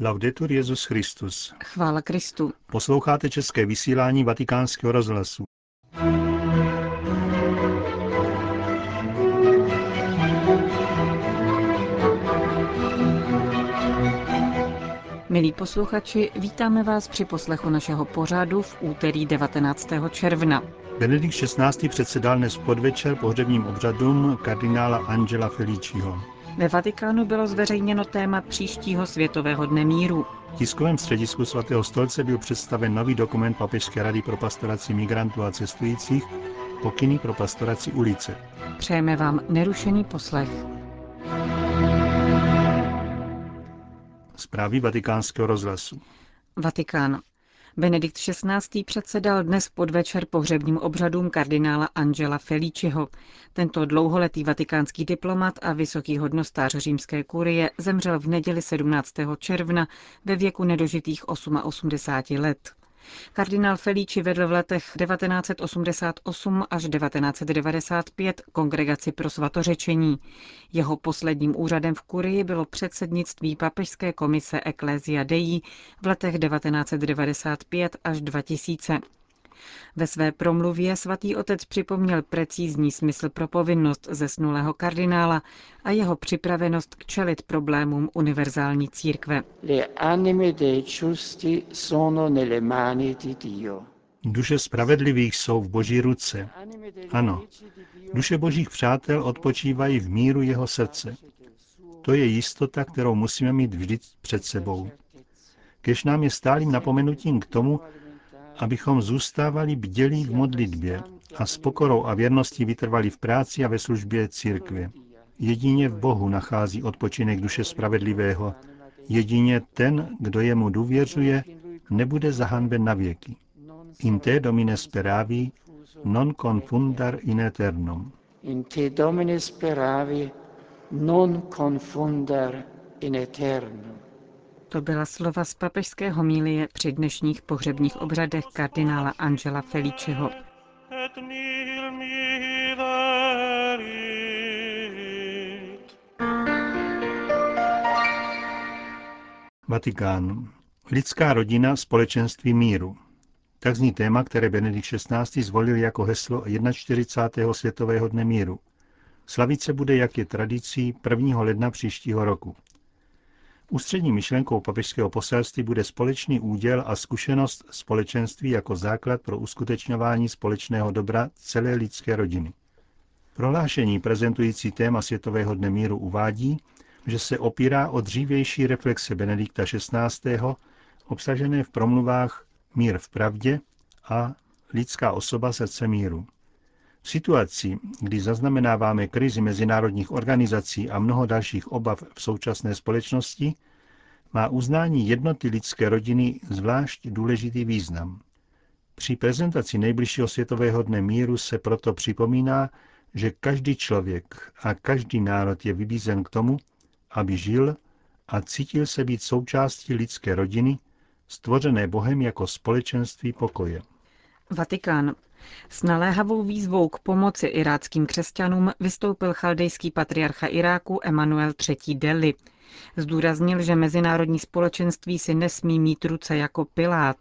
Laudetur Jezus Christus. Chvála Kristu. Posloucháte české vysílání Vatikánského rozhlasu. Milí posluchači, vítáme vás při poslechu našeho pořadu v úterý 19. června. Benedikt XVI. předsedal dnes podvečer pohřebním obřadům kardinála Angela Feliciho. Ve Vatikánu bylo zveřejněno téma příštího Světového dne míru. V tiskovém středisku svatého stolce byl představen nový dokument Papežské rady pro pastoraci migrantů a cestujících, pokyny pro pastoraci ulice. Přejeme vám nerušený poslech. Zprávy vatikánského rozhlasu. Vatikán. Benedikt XVI. předsedal dnes podvečer pohřebním obřadům kardinála Angela Feliciho. Tento dlouholetý vatikánský diplomat a vysoký hodnostář římské kurie zemřel v neděli 17. června ve věku nedožitých 88 let. Kardinál Felici vedl v letech 1988 až 1995 kongregaci pro svatořečení. Jeho posledním úřadem v kurii bylo předsednictví papežské komise Ecclesia Dei v letech 1995 až 2000. Ve své promluvě svatý otec připomněl precízní smysl pro povinnost zesnulého kardinála a jeho připravenost k čelit problémům univerzální církve. Duše spravedlivých jsou v boží ruce. Ano, duše božích přátel odpočívají v míru jeho srdce. To je jistota, kterou musíme mít vždy před sebou. Kež nám je stálým napomenutím k tomu, abychom zůstávali bdělí v modlitbě a s pokorou a věrností vytrvali v práci a ve službě církve. Jedině v Bohu nachází odpočinek duše spravedlivého. Jedině ten, kdo jemu důvěřuje, nebude zahanben na věky. In te domine speravi, non confundar in eternum. In te domine speravi, non confundar in eternum. To byla slova z papežského mílie při dnešních pohřebních obřadech kardinála Angela Feliciho. Vatikán. Lidská rodina, společenství míru. Tak zní téma, které Benedikt XVI. zvolil jako heslo 41. světového dne míru. Slavit se bude, jak je tradicí, 1. ledna příštího roku. Ústřední myšlenkou papežského poselství bude společný úděl a zkušenost společenství jako základ pro uskutečňování společného dobra celé lidské rodiny. Prohlášení prezentující téma Světového dne míru uvádí, že se opírá o dřívější reflexe Benedikta XVI. obsažené v promluvách Mír v pravdě a Lidská osoba srdce míru. V situaci, kdy zaznamenáváme krizi mezinárodních organizací a mnoho dalších obav v současné společnosti, má uznání jednoty lidské rodiny zvlášť důležitý význam. Při prezentaci nejbližšího světového dne míru se proto připomíná, že každý člověk a každý národ je vybízen k tomu, aby žil a cítil se být součástí lidské rodiny, stvořené Bohem jako společenství pokoje. Vatikán. S naléhavou výzvou k pomoci iráckým křesťanům vystoupil chaldejský patriarcha Iráku Emanuel III. Deli. Zdůraznil, že mezinárodní společenství si nesmí mít ruce jako Pilát.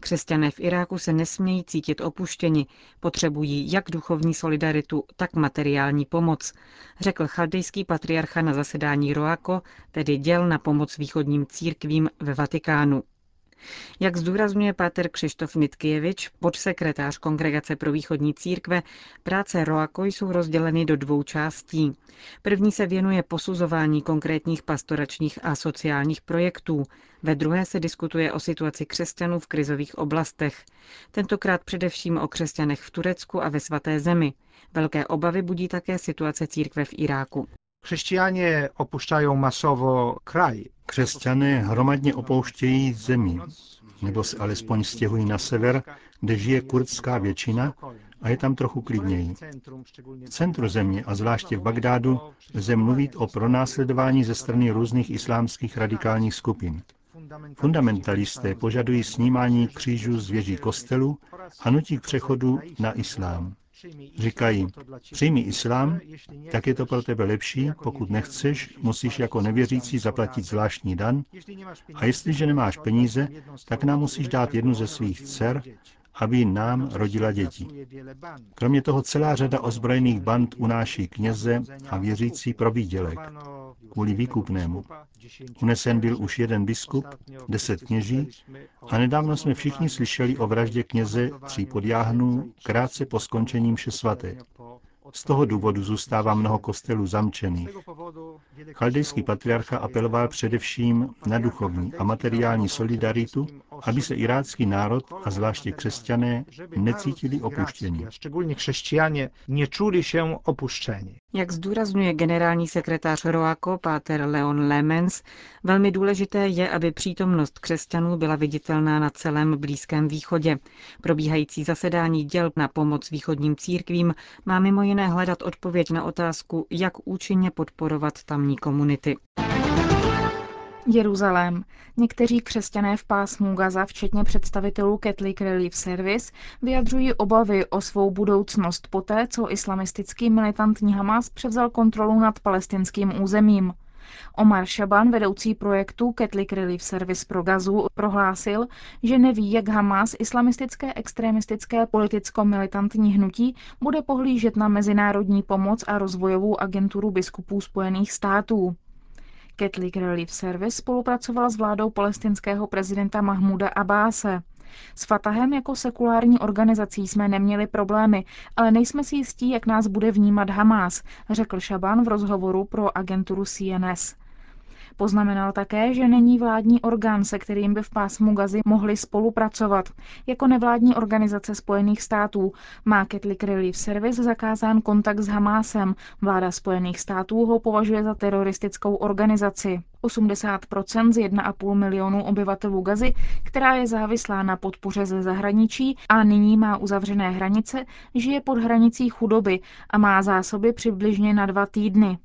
Křesťané v Iráku se nesmějí cítit opuštěni, potřebují jak duchovní solidaritu, tak materiální pomoc, řekl chaldejský patriarcha na zasedání Roako, tedy děl na pomoc východním církvím ve Vatikánu. Jak zdůrazňuje páter Křištof Mitkievič, podsekretář Kongregace pro východní církve, práce ROAKO jsou rozděleny do dvou částí. První se věnuje posuzování konkrétních pastoračních a sociálních projektů, ve druhé se diskutuje o situaci křesťanů v krizových oblastech. Tentokrát především o křesťanech v Turecku a ve svaté zemi. Velké obavy budí také situace církve v Iráku. Chrześcijanie opuszczają masowo kraj. Křesťané hromadně opouštějí zemi, nebo se alespoň stěhují na sever, kde žije kurdská většina a je tam trochu klidněji. V centru země a zvláště v Bagdádu lze mluvit o pronásledování ze strany různých islámských radikálních skupin. Fundamentalisté požadují snímání křížů z věží kostelu a nutí k přechodu na islám. Říkají, přijmi islám, tak je to pro tebe lepší, pokud nechceš, musíš jako nevěřící zaplatit zvláštní dan a jestliže nemáš peníze, tak nám musíš dát jednu ze svých dcer, aby nám rodila děti. Kromě toho celá řada ozbrojených band unáší kněze a věřící pro výdělek, kvůli výkupnému. Unesen byl už jeden biskup, deset kněží a nedávno jsme všichni slyšeli o vraždě kněze tří podjáhnů krátce po skončení mše svaté. Z toho důvodu zůstává mnoho kostelů zamčených. Chaldejský patriarcha apeloval především na duchovní a materiální solidaritu, aby se irácký národ a zvláště křesťané necítili opuštěni. Szczególnie chrześcijanie nie czuli się opuszczeni. Jak zdůrazňuje generální sekretář Roako, páter Leon Lemens, velmi důležité je, aby přítomnost křesťanů byla viditelná na celém Blízkém východě. Probíhající zasedání děl na pomoc východním církvím má mimo jiné hledat odpověď na otázku, jak účinně podporovat tamní komunity. Jeruzalém. Někteří křesťané v pásmu Gaza, včetně představitelů Catholic Relief Service, vyjadřují obavy o svou budoucnost poté, co islamistický militantní Hamas převzal kontrolu nad palestinským územím. Omar Shaban, vedoucí projektu Catholic Relief Service pro Gazu, prohlásil, že neví, jak Hamas, islamistické extremistické politicko-militantní hnutí, bude pohlížet na mezinárodní pomoc a rozvojovou agenturu biskupů Spojených států. Catholic Relief Service spolupracoval s vládou palestinského prezidenta Mahmuda Abáse. S Fatahem jako sekulární organizací jsme neměli problémy, ale nejsme si jistí, jak nás bude vnímat Hamás, řekl Šaban v rozhovoru pro agenturu CNS. Poznamenal také, že není vládní orgán, se kterým by v pásmu Gazy mohli spolupracovat. Jako nevládní organizace Spojených států má Catholic Relief Service zakázán kontakt s Hamásem. Vláda Spojených států ho považuje za teroristickou organizaci. 80% z 1,5 milionu obyvatelů Gazy, která je závislá na podpoře ze zahraničí a nyní má uzavřené hranice, žije pod hranicí chudoby a má zásoby přibližně na dva týdny.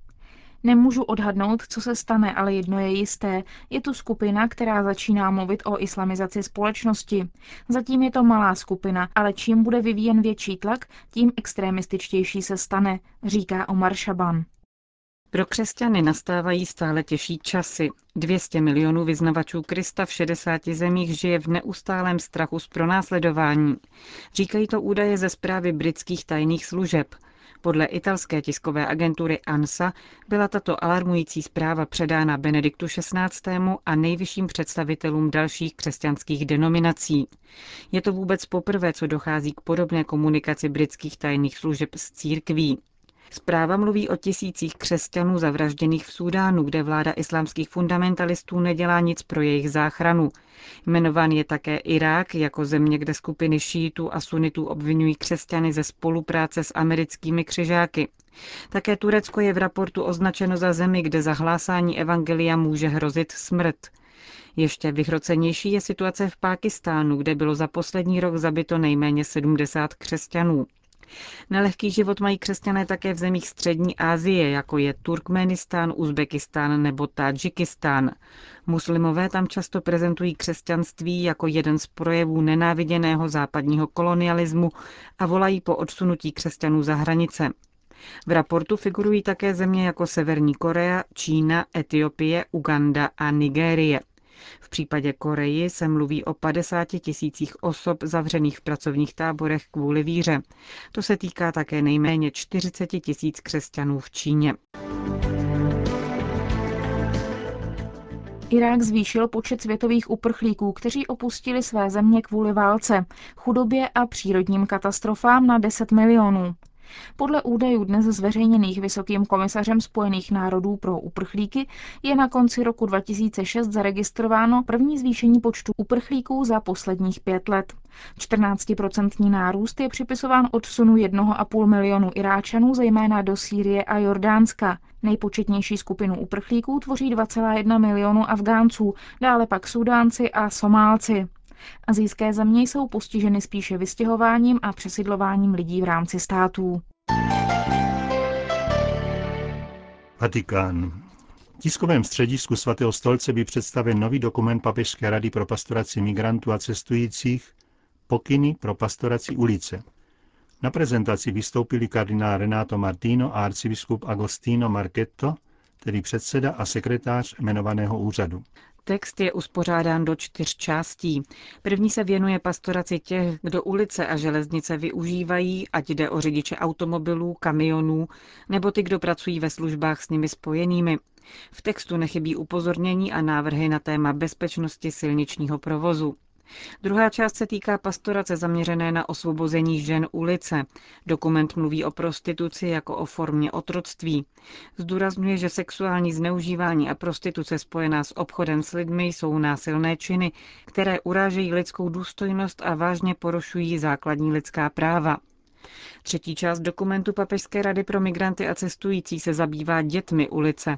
Nemůžu odhadnout, co se stane, ale jedno je jisté. Je tu skupina, která začíná mluvit o islamizaci společnosti. Zatím je to malá skupina, ale čím bude vyvíjen větší tlak, tím extremističtější se stane, říká Omar Shaban. Pro křesťany nastávají stále těžší časy. 200 milionů vyznavačů Krista v 60 zemích žije v neustálém strachu z pronásledování. Říkají to údaje ze zprávy britských tajných služeb – podle italské tiskové agentury ANSA byla tato alarmující zpráva předána Benediktu XVI. a nejvyšším představitelům dalších křesťanských denominací. Je to vůbec poprvé, co dochází k podobné komunikaci britských tajných služeb s církví. Zpráva mluví o tisících křesťanů zavražděných v Súdánu, kde vláda islámských fundamentalistů nedělá nic pro jejich záchranu. Jmenován je také Irák jako země, kde skupiny šítů a sunitů obvinují křesťany ze spolupráce s americkými křižáky. Také Turecko je v raportu označeno za zemi, kde zahlásání evangelia může hrozit smrt. Ještě vyhrocenější je situace v Pákistánu, kde bylo za poslední rok zabito nejméně 70 křesťanů. Nelehký život mají křesťané také v zemích střední Asie, jako je Turkmenistán, Uzbekistán nebo Tadžikistán. Muslimové tam často prezentují křesťanství jako jeden z projevů nenáviděného západního kolonialismu a volají po odsunutí křesťanů za hranice. V raportu figurují také země jako Severní Korea, Čína, Etiopie, Uganda a Nigérie. V případě Koreji se mluví o 50 tisících osob zavřených v pracovních táborech kvůli víře. To se týká také nejméně 40 tisíc křesťanů v Číně. Irák zvýšil počet světových uprchlíků, kteří opustili své země kvůli válce, chudobě a přírodním katastrofám na 10 milionů. Podle údajů dnes zveřejněných Vysokým komisařem Spojených národů pro uprchlíky je na konci roku 2006 zaregistrováno první zvýšení počtu uprchlíků za posledních pět let. 14% nárůst je připisován odsunu 1,5 milionu Iráčanů, zejména do Sýrie a Jordánska. Nejpočetnější skupinu uprchlíků tvoří 2,1 milionu Afgánců, dále pak Sudánci a Somálci. Azijské země jsou postiženy spíše vystěhováním a přesidlováním lidí v rámci států. Vatikán. V tiskovém středisku svatého stolce by představen nový dokument Papežské rady pro pastoraci migrantů a cestujících Pokyny pro pastoraci ulice. Na prezentaci vystoupili kardinál Renato Martino a arcibiskup Agostino Marchetto, tedy předseda a sekretář jmenovaného úřadu. Text je uspořádán do čtyř částí. První se věnuje pastoraci těch, kdo ulice a železnice využívají, ať jde o řidiče automobilů, kamionů, nebo ty, kdo pracují ve službách s nimi spojenými. V textu nechybí upozornění a návrhy na téma bezpečnosti silničního provozu. Druhá část se týká pastorace zaměřené na osvobození žen ulice. Dokument mluví o prostituci jako o formě otroctví. Zdůrazňuje, že sexuální zneužívání a prostituce spojená s obchodem s lidmi jsou násilné činy, které urážejí lidskou důstojnost a vážně porušují základní lidská práva. Třetí část dokumentu Papežské rady pro migranty a cestující se zabývá dětmi ulice.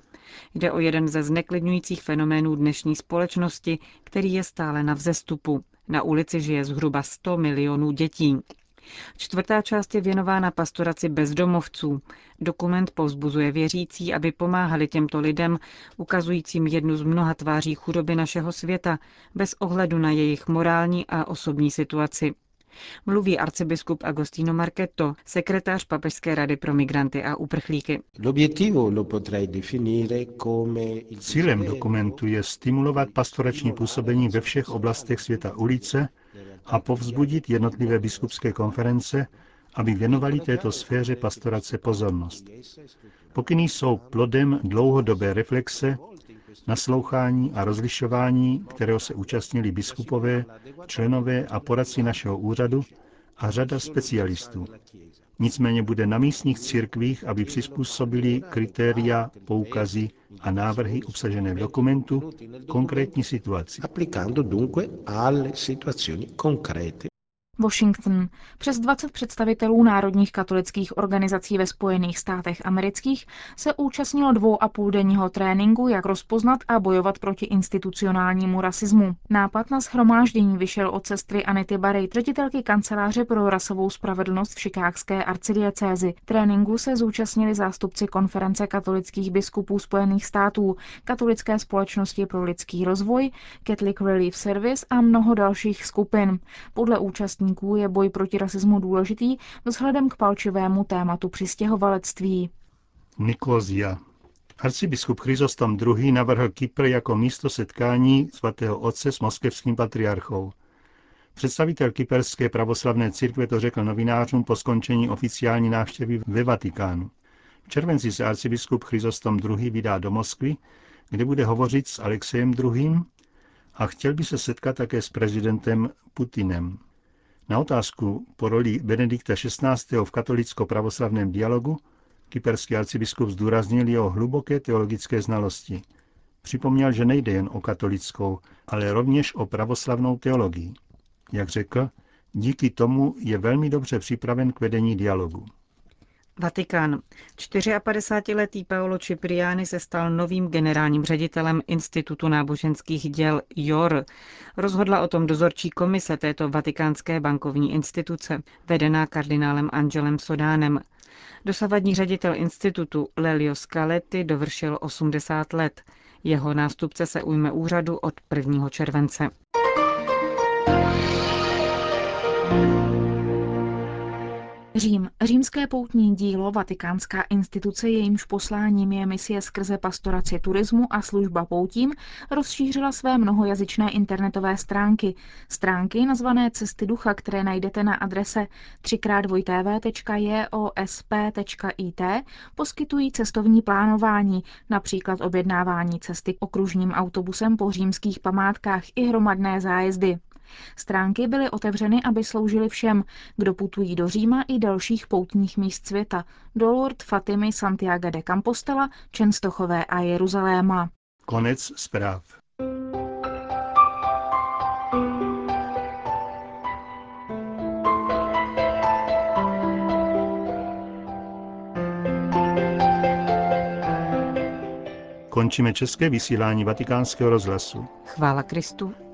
Jde o jeden ze zneklidňujících fenoménů dnešní společnosti, který je stále na vzestupu. Na ulici žije zhruba 100 milionů dětí. Čtvrtá část je věnována pastoraci bezdomovců. Dokument povzbuzuje věřící, aby pomáhali těmto lidem, ukazujícím jednu z mnoha tváří chudoby našeho světa, bez ohledu na jejich morální a osobní situaci. Mluví arcibiskup Agostino Marchetto, sekretář Papežské rady pro migranty a uprchlíky. Cílem dokumentu je stimulovat pastorační působení ve všech oblastech světa ulice a povzbudit jednotlivé biskupské konference, aby věnovali této sféře pastorace pozornost. Pokyny jsou plodem dlouhodobé reflexe naslouchání a rozlišování, kterého se účastnili biskupové, členové a poradci našeho úřadu a řada specialistů. Nicméně bude na místních církvích, aby přizpůsobili kritéria, poukazy a návrhy obsažené v dokumentu konkrétní situaci. Washington. Přes 20 představitelů národních katolických organizací ve Spojených státech amerických se účastnilo dvou a půl denního tréninku, jak rozpoznat a bojovat proti institucionálnímu rasismu. Nápad na schromáždění vyšel od sestry Anity Barry, ředitelky kanceláře pro rasovou spravedlnost v šikákské arcidiecézi. Tréninku se zúčastnili zástupci konference katolických biskupů Spojených států, katolické společnosti pro lidský rozvoj, Catholic Relief Service a mnoho dalších skupin. Podle účastníků účastníků je boj proti rasismu důležitý vzhledem k palčivému tématu přistěhovalectví. Nikozia. Arcibiskup Chryzostom II. navrhl Kypr jako místo setkání svatého otce s moskevským patriarchou. Představitel kyperské pravoslavné církve to řekl novinářům po skončení oficiální návštěvy ve Vatikánu. V červenci se arcibiskup Chryzostom II. vydá do Moskvy, kde bude hovořit s Alexejem II. a chtěl by se setkat také s prezidentem Putinem. Na otázku po roli Benedikta XVI. v katolicko-pravoslavném dialogu kyperský arcibiskup zdůraznil jeho hluboké teologické znalosti. Připomněl, že nejde jen o katolickou, ale rovněž o pravoslavnou teologii. Jak řekl, díky tomu je velmi dobře připraven k vedení dialogu. Vatikán. 54-letý Paolo Cipriani se stal novým generálním ředitelem Institutu náboženských děl JOR. Rozhodla o tom dozorčí komise této vatikánské bankovní instituce, vedená kardinálem Angelem Sodánem. Dosavadní ředitel institutu Lelio Scaletti dovršil 80 let. Jeho nástupce se ujme úřadu od 1. července. Řím. Římské poutní dílo, vatikánská instituce, jejímž posláním je misie skrze pastoraci turismu a služba poutím, rozšířila své mnohojazyčné internetové stránky. Stránky nazvané Cesty ducha, které najdete na adrese 3x2tv.josp.it, poskytují cestovní plánování, například objednávání cesty okružním autobusem po římských památkách i hromadné zájezdy. Stránky byly otevřeny, aby sloužily všem, kdo putují do Říma i dalších poutních míst světa, do Lourdes, Fatimy, Santiago de Compostela, Čenstochové a Jeruzaléma. Konec zpráv. Končíme české vysílání vatikánského rozhlasu. Chvála Kristu.